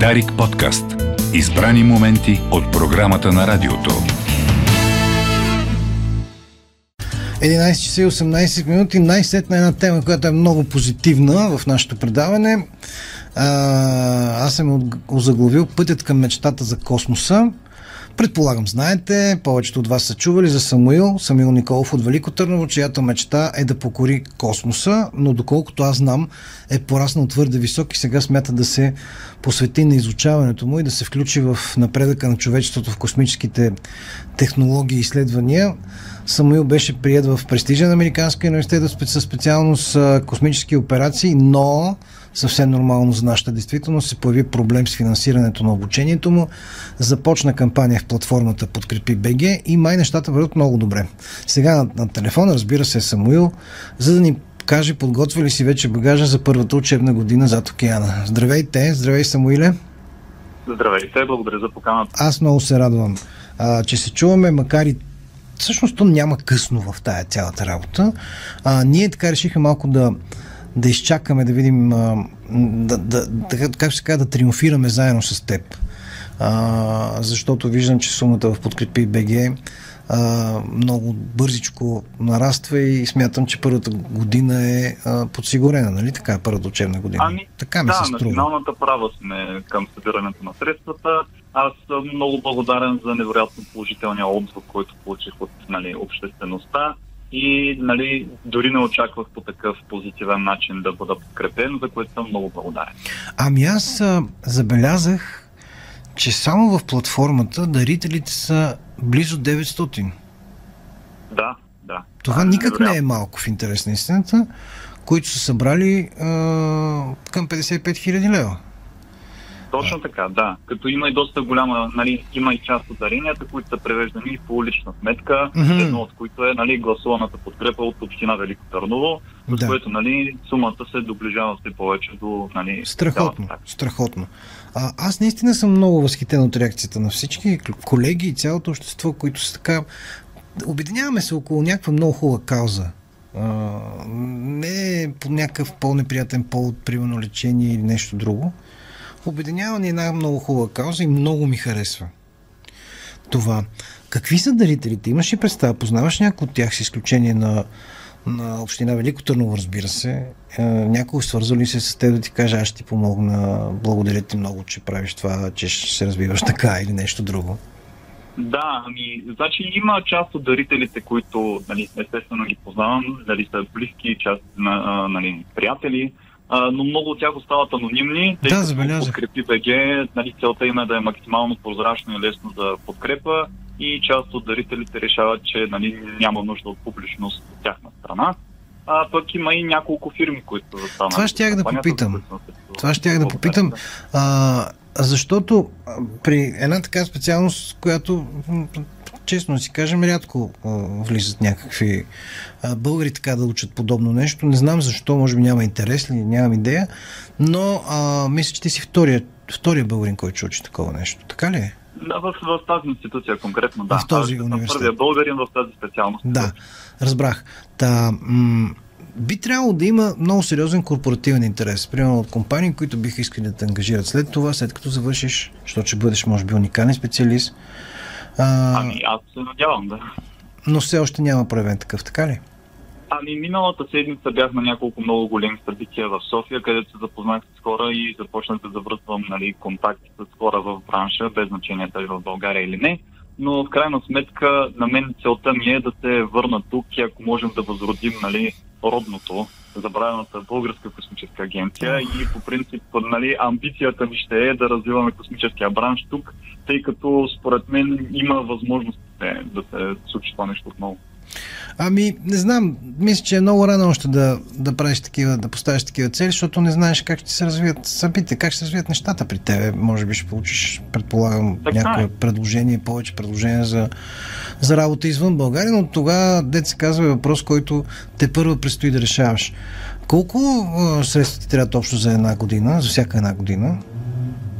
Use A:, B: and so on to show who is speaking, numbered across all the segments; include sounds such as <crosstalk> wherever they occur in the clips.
A: Дарик подкаст. Избрани моменти от програмата на радиото.
B: 11 часа и 18 минути. Най-сетна една тема, която е много позитивна в нашето предаване. А, аз съм озаглавил Пътят към мечтата за космоса. Предполагам, знаете, повечето от вас са чували за Самуил, Самуил Николов от Велико Търново, чиято мечта е да покори космоса, но доколкото аз знам, е пораснал твърде висок и сега смята да се посвети на изучаването му и да се включи в напредъка на човечеството в космическите технологии и изследвания. Самуил беше прият в престижен американски университет със специалност космически операции, но съвсем нормално за нашата действителност, се появи проблем с финансирането на обучението му. Започна кампания в платформата Подкрепи БГ и май нещата върват много добре. Сега на, на телефона, разбира се, е Самуил, за да ни каже подготвили си вече багажа за първата учебна година зад океана. Здравейте, здравей Самуиле.
C: Здравейте, благодаря за поканата.
B: Аз много се радвам, а, че се чуваме, макар и всъщност то няма късно в тая цялата работа. А, ние така решиха малко да, да изчакаме, да видим, да, да, да, как ще кажа, да триумфираме заедно с теб. А, защото виждам, че сумата в Подкрепи БГ а, много бързичко нараства и смятам, че първата година е а, подсигурена, нали така е първата учебна година?
C: Ами,
B: така
C: ми
B: да,
C: се струва. националната права сме към събирането на средствата. Аз съм много благодарен за невероятно положителния отзвук, който получих от нали, обществеността и нали, дори не очаквах по такъв позитивен начин да бъда подкрепен, за което съм много благодарен.
B: Ами аз а, забелязах, че само в платформата дарителите са близо 900.
C: Да, да.
B: Това а, никак не е малко в интерес на истината, които са събрали а, към 55 000 лева.
C: Точно така, да. Като има и доста голяма, нали, има и част от даренията, които са превеждани по лична сметка, mm-hmm. едно от които е нали, гласуваната подкрепа от Община Велико Търново, с да. което нали, сумата се доближава все повече до... Нали,
B: страхотно, страхотно. А, аз наистина съм много възхитен от реакцията на всички колеги и цялото общество, които са така... Обединяваме се около някаква много хубава кауза. А, не по някакъв по-неприятен повод, примерно лечение или нещо друго обединява ни една много хубава кауза и много ми харесва. Това. Какви са дарителите? Имаш ли представа? Познаваш някой от тях с изключение на, на Община Велико Търново, разбира се. Е, някой свързал ли се с теб да ти каже, аз ще ти помогна, благодаря ти много, че правиш това, че ще се развиваш така или нещо друго?
C: Да, ами, значи има част от дарителите, които, нали, естествено ги познавам, дали са близки, част на, нали, приятели, а, но много от тях остават анонимни,
B: тъй да, като
C: подкрепи БГ, нали, целта им е да е максимално прозрачно и лесно за подкрепа и част от дарителите решават, че нали, няма нужда от публичност от тяхна страна. А пък има и няколко фирми, които станат.
B: Това ще тях да попитам. Това ще тях да попитам. А, защото при една така специалност, която честно си кажем, рядко а, влизат някакви а, българи така да учат подобно нещо. Не знам защо, може би няма интерес или нямам идея, но а, мисля, че ти си втория, втория българин, който учи такова нещо. Така ли е?
C: Да, в, в тази институция конкретно, да.
B: В този университет.
C: Първия българин в тази специалност.
B: Да, разбрах. Та, м- би трябвало да има много сериозен корпоративен интерес. Примерно от компании, които биха искали да те ангажират след това, след като завършиш, защото ще бъдеш, може би, уникален специалист
C: а, ами аз се надявам, да.
B: Но все още няма проявен такъв, така ли?
C: Ами миналата седмица бях на няколко много големи събития в София, където се запознах с хора и започнах да завързвам нали, контакти с хора в бранша, без значение дали в България или не. Но в крайна сметка на мен целта ми е да се върна тук и ако можем да възродим нали, родното, забравената Българска космическа агенция и по принцип нали, амбицията ми ще е да развиваме космическия бранш тук, тъй като според мен има възможност да се случи това нещо отново.
B: Ами, не знам, мисля, че е много рано още да, да правиш такива, да поставиш такива цели, защото не знаеш как ще се развият събития, как ще се развият нещата при тебе. Може би ще получиш, предполагам, така някое е. предложение, повече предложение за, за работа извън България, но тогава, дете се казва, е въпрос, който те първо предстои да решаваш. Колко средства ти трябва общо за една година, за всяка една година?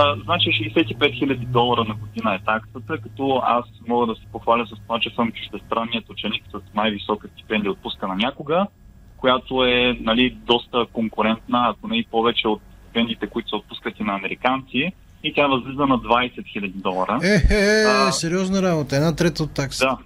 C: А, значи 65 000 долара на година е таксата, като аз мога да се похваля с това, че съм чуждестранният ученик с най-висока стипендия отпускана някога, която е нали, доста конкурентна, ако не и повече от стипендиите, които се отпускат и на американци. и тя възлиза на 20 000 долара.
B: Е, е,
C: А.
B: сериозна работа. Една трета от такса.
C: Да.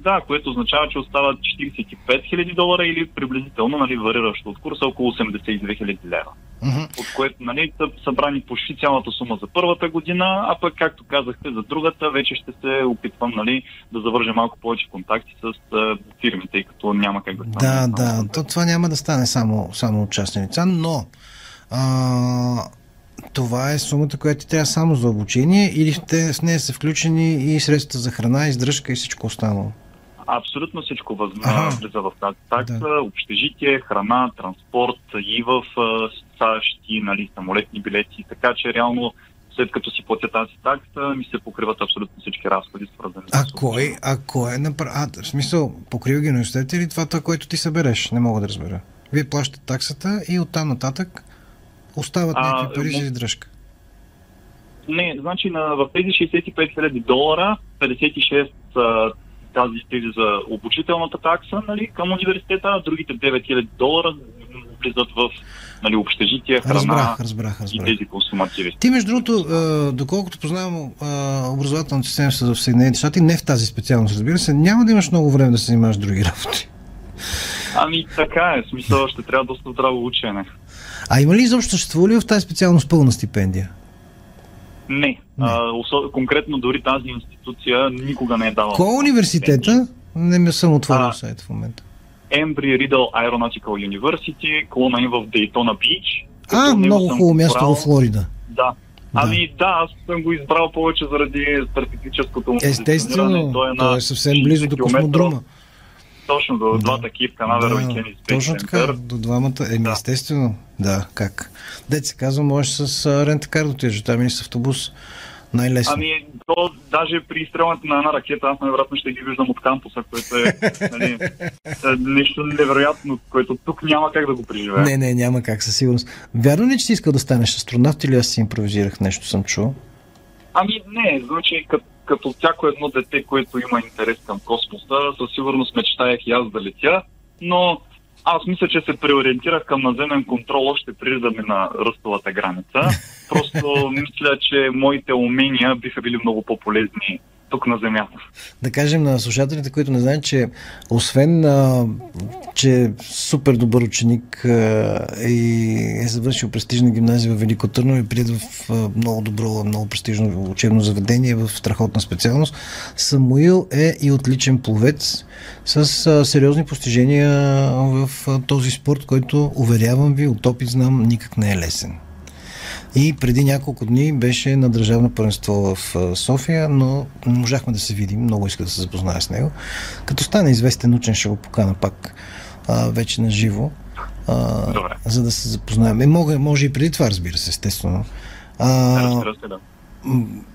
C: Да, което означава, че остават 45 000 долара или приблизително, нали, вариращо от курса, около 82 000 лева.
B: Мгм.
C: От което нали, са събрани почти цялата сума за първата година, а пък, както казахте, за другата вече ще се опитвам нали, да завържа малко повече контакти с а, фирми, тъй като няма как да
B: Да,
C: стане.
B: да. То, това няма да стане само, само от частни лица, но а, това е сумата, която ти трябва само за обучение или те, в нея са включени и средства за храна, издръжка и всичко останало?
C: Абсолютно всичко въз...
B: Ага.
C: влиза в тази такса.
B: Да.
C: Общежитие, храна, транспорт и в САЩ и нали, самолетни билети. Така че реално след като си платя тази такса, ми се покриват абсолютно всички разходи, свързани
B: А
C: с
B: кой, а кой е напра... А, в смисъл, покрива ги университета или това, това, което ти събереш? Не мога да разбера. Вие плащате таксата и оттам нататък остават
C: А,
B: някакви пари за издръжка.
C: Не, значи на, в тези 65 000 долара, 56 са тази тези за обучителната такса нали, към университета, а другите 9 000 долара влизат в нали, общежитие, храна
B: Разбрах, разбрах,
C: и
B: разбрах.
C: тези консумативи.
B: Ти, между другото, доколкото познавам образователната система в Съединените щати, не в тази специалност, разбира се, няма да имаш много време да се занимаваш с други работи.
C: Ами така е, смисъл ще трябва доста здраво учене.
B: А има ли изобщо съществува ли в тази специалност пълна стипендия?
C: Не, А, осо- конкретно дори тази институция никога не е давала.
B: Кой е университета? Не ме съм отворил сайт в момента.
C: Embry Riddle Aeronautical University, клона им в Дейтона Бич.
B: А, много хубаво място
C: избрал-
B: в Флорида.
C: Да. Ами да, аз съм го избрал повече заради стратегическото му.
B: Естествено,
C: Той е,
B: то
C: на
B: е съвсем близо до
C: 60 километра
B: космодрома.
C: Точно до
B: Да.
C: двата Киев Канаверал и Кенис Спейс
B: точно така, до двамата. Еми,
C: Да.
B: естествено. Да, как? Дет се казва, можеш с рентакар да отидеш, там или с автобус. Най-лесно.
C: Ами, то даже при изстрелването на една ракета, аз най-вероятно ще ги виждам от кампуса, което е нали, е нещо невероятно, което тук няма как да го преживея.
B: Не, не, няма как със сигурност. Вярно ли, че си искал да станеш астронавт или аз си импровизирах нещо, съм чул?
C: Ами не, значи като, като всяко едно дете, което има интерес към космоса, със сигурност мечтаях и аз да летя, но аз мисля, че се преориентирах към наземен контрол още преди да мина ръстовата граница. <laughs> Просто мисля, че моите умения биха били много по-полезни тук на Земята.
B: Да кажем на слушателите, които не знаят, че освен, а, че е супер добър ученик а, и е завършил престижна гимназия в Велико Търново и прият в а, много добро, много престижно учебно заведение в страхотна специалност, Самуил е и отличен пловец с а, сериозни постижения в а, този спорт, който, уверявам ви, от опит знам, никак не е лесен. И преди няколко дни беше на държавно първенство в София, но не можахме да се видим. Много иска да се запозная с него. Като стане известен учен, ще го покана пак а, вече на живо. А,
C: Добре.
B: за да се запознаем. Е, мога, може и преди това, разбира се, естествено.
C: Да,
B: А,
C: разбира се, да.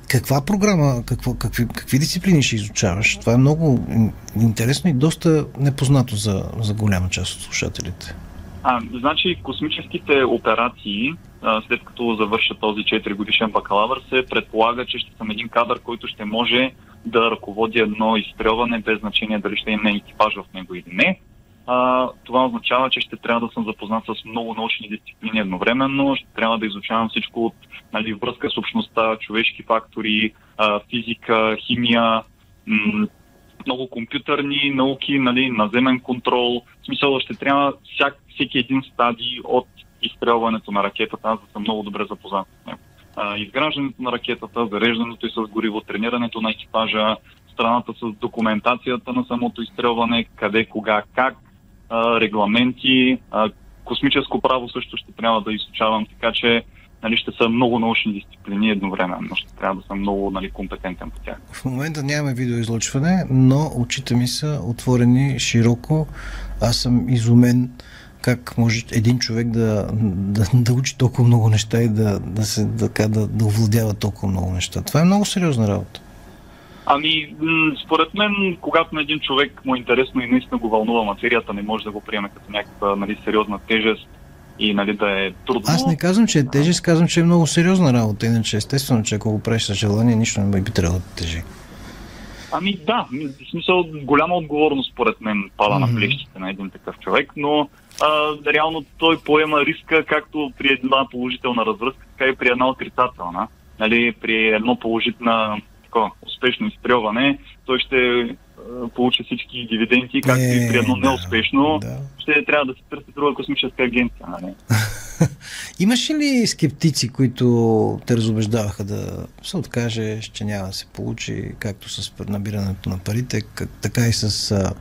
B: каква програма, какво, какви, какви дисциплини ще изучаваш? Това е много ин- интересно и доста непознато за, за голяма част от слушателите.
C: А, значи космическите операции, след като завърша този 4 годишен бакалавър, се предполага, че ще съм един кадър, който ще може да ръководи едно изстрелване, без значение дали ще има екипаж в него или не. А, това означава, че ще трябва да съм запознат с много научни дисциплини едновременно, ще трябва да изучавам всичко от нали, връзка с общността, човешки фактори, а, физика, химия, м- много компютърни науки, нали, наземен контрол. В смисъл ще трябва всяк, всеки един стадий от изстрелването на ракетата, аз да съм много добре запознат с него. Изграждането на ракетата, зареждането и с гориво, тренирането на екипажа, страната с документацията на самото изстрелване, къде, кога, как, регламенти, космическо право също ще трябва да изучавам, така че нали, ще са много научни дисциплини едновременно. Ще трябва да съм много нали, компетентен по тях.
B: В момента нямаме видеоизлъчване, но очите ми са отворени широко. Аз съм изумен как може един човек да, да, да учи толкова много неща и да, да, се, да, да, да овладява толкова много неща. Това е много сериозна работа.
C: Ами, според мен, когато на един човек му е интересно и наистина го вълнува материята, не може да го приеме като някаква нали, сериозна тежест и нали, да е трудно.
B: Аз не казвам, че е тежест, казвам, че е много сериозна работа. Иначе, естествено, че ако го правиш с желание, нищо не би трябвало да тежи.
C: Ами да, в смисъл голяма отговорност според мен пада
B: Мгм.
C: на плещите на един такъв човек, но а, реално той поема риска както при една положителна развръзка, така и при една отрицателна. нали, при едно положително такова, успешно изстрелване, той ще получи всички дивиденти, както е, и при едно неуспешно, да. ще трябва да се търси друга космическа агенция. Нали? <laughs>
B: Имаше ли скептици, които те разобеждаваха да се откаже, че няма да се получи, както с набирането на парите, как, така и с а,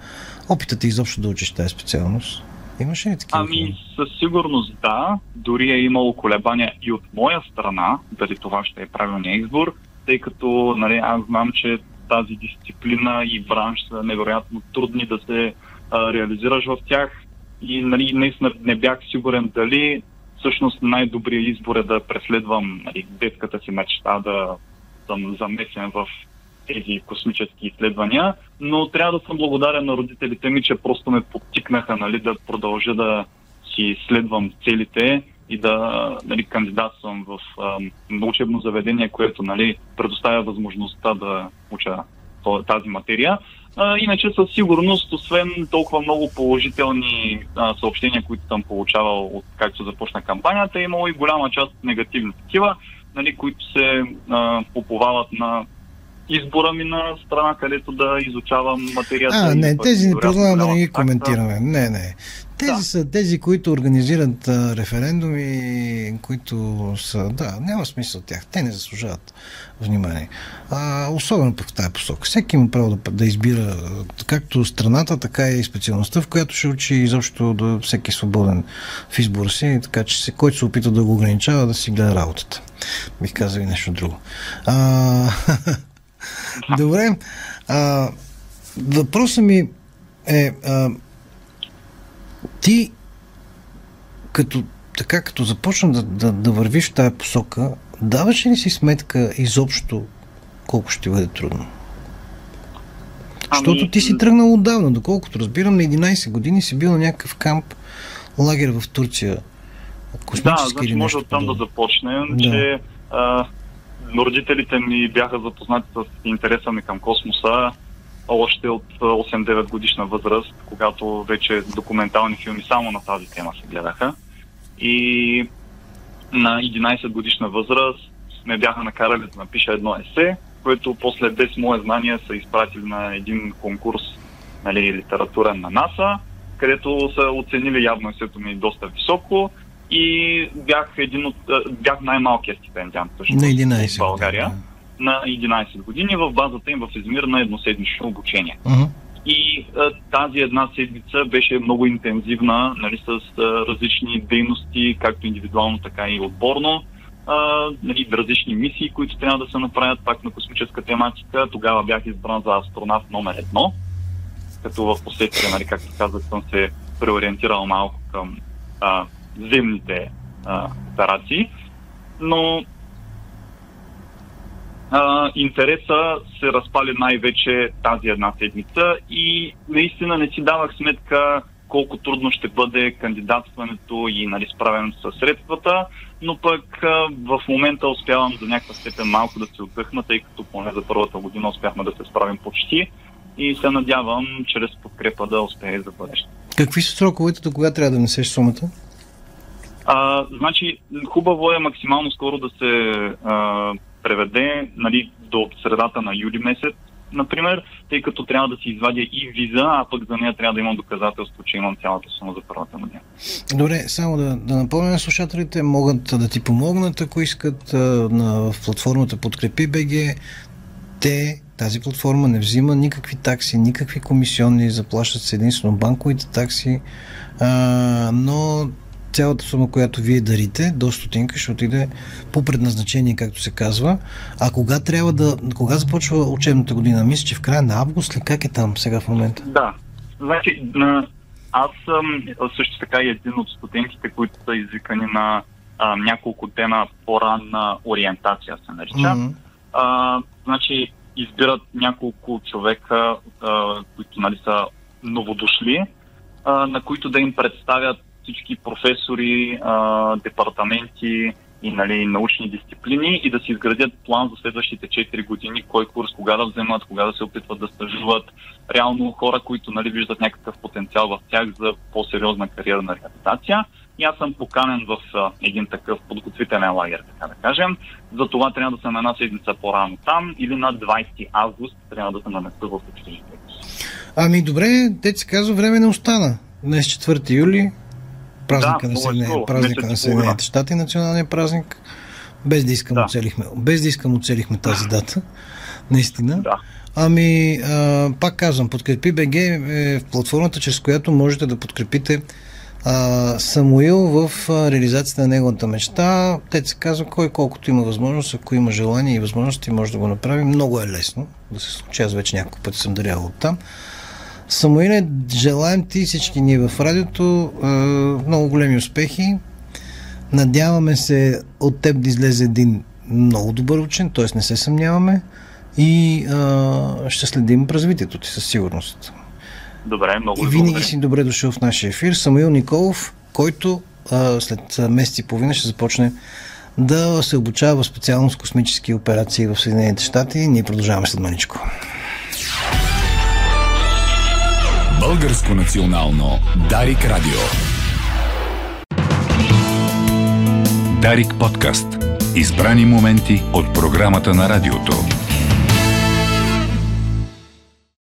B: опитът изобщо да учиш тази специалност? Имаше ли такива?
C: Ами, със сигурност да. Дори е имало колебания и от моя страна, дали това ще е правилният избор, тъй като нали, аз знам, че тази дисциплина и бранш са невероятно трудни да се а, реализираш в тях. И нали, наистина не бях сигурен дали всъщност най-добрият избор е да преследвам нали, детската си мечта да съм замесен в тези космически изследвания, но трябва да съм благодарен на родителите ми, че просто ме подтикнаха нали, да продължа да си следвам целите и да нали, кандидатствам в а, учебно заведение, което нали, предоставя възможността да уча тази материя. Иначе със сигурност, освен толкова много положителни съобщения, които съм получавал от както започна кампанията, е имало и голяма част негативни такива, нали, които се а, поповават на избора ми на страна, където да изучавам материята.
B: А, не, тези не предлагам да не ги коментираме. Не, не. Тези да. са тези, които организират а, референдуми, които са... Да, няма смисъл от тях. Те не заслужават внимание. А, особено пък в тази посока. Всеки има право да, да избира както страната, така и специалността, в която ще учи изобщо да всеки е свободен в избора си, така че се, който се опита да го ограничава, да си гледа работата. Бих казал и нещо друго. А, <laughs> Добре. А, въпросът ми е а, ти като така като започна да, да, да вървиш в тази посока, даваш ли си сметка изобщо колко ще бъде трудно? Защото ами... ти си тръгнал отдавна, доколкото разбирам, на 11 години си бил на някакъв камп, лагер в Турция.
C: Да, значи може оттам да започнем, да. че а, родителите ми бяха запознати с интереса ми към космоса още от 8-9 годишна възраст, когато вече документални филми само на тази тема се гледаха. И на 11 годишна възраст ме бяха накарали да напиша едно есе, което после без мое знание са изпратили на един конкурс нали, литературен на НАСА, където са оценили явно есето ми доста високо и бях един от, бях най-малкият стипендиант
B: всъщност на 11
C: в България. Да. На 11 години в базата им в Измир на едноседмично обучение. Uh-huh. И а, тази една седмица беше много интензивна, нали, с а, различни дейности, както индивидуално, така и отборно. А, нали, различни мисии, които трябва да се направят пак на космическа тематика. Тогава бях избран за астронавт номер едно, като в последствие, нали, както казах, съм се преориентирал малко към а, земните а, операции, но а, интереса се разпали най-вече тази една седмица и наистина не си давах сметка колко трудно ще бъде кандидатстването и нали, справен с средствата, но пък а, в момента успявам за някаква степен малко да се отдъхна, тъй като поне за първата година успяхме да се справим почти и се надявам чрез подкрепа да успее за бъдеще.
B: Какви са сроковете, до кога трябва да внесеш сумата?
C: А, значи, хубаво е максимално скоро да се а, преведе нали, до средата на юли месец, например, тъй като трябва да си извадя и виза, а пък за нея трябва да имам доказателство, че имам цялата сума за първата година.
B: Добре, само да, да напомня на слушателите, могат да ти помогнат, ако искат на, в платформата Подкрепи БГ. Те, тази платформа не взима никакви такси, никакви комисионни, заплащат се единствено банковите такси, а, но цялата сума, която вие дарите, до стотинка, ще отиде по предназначение, както се казва. А кога трябва да. Кога започва учебната година? Мисля, че в края на август ли? Как е там сега в момента?
C: Да. Значи, на... аз съм също така и един от студентите, които са извикани на а, няколко дена по-ранна ориентация, се нарича. Mm-hmm. А, значи, избират няколко човека, а, които нали, са новодошли, а, на които да им представят всички професори, департаменти и нали, научни дисциплини и да си изградят план за следващите 4 години, кой курс, кога да вземат, кога да се опитват да стажуват. Реално хора, които нали, виждат някакъв потенциал в тях за по-сериозна кариерна реализация. и аз съм поканен в един такъв подготвителен лагер, така да кажем. За това трябва да съм една седмица по-рано там или на 20 август трябва да се наместа в училището.
B: Ами добре, те се казва, време не остана. Днес 4 юли, празника
C: Да,
B: на,
C: е
B: Съединение,
C: скоро,
B: празника на Съединените щати, националния празник. Без да искам
C: Да.
B: оцелихме, без да искам оцелихме тази дата. <laughs> Наистина.
C: Да.
B: Ами, а, пак казвам, подкрепи БГ е платформата, чрез която можете да подкрепите а, Самуил в а, реализацията на неговата мечта. Те се казва, кой колкото има възможност, ако има желание и възможности, може да го направи. Много е лесно да се случи. Аз вече няколко пъти съм дарявал там. Самуиле, желаем ти всички ние в радиото много големи успехи. Надяваме се от теб да излезе един много добър учен, т.е. не се съмняваме и а, ще следим развитието ти със сигурност.
C: Добре, много
B: И
C: ви
B: винаги
C: благодаря.
B: си добре дошъл в нашия ефир. Самуил Николов, който а, след месец и половина ще започне да се обучава в специалност космически операции в Съединените щати. Ние продължаваме след маничко.
A: Българско национално Дарик Радио. Дарик подкаст. Избрани моменти от програмата на радиото.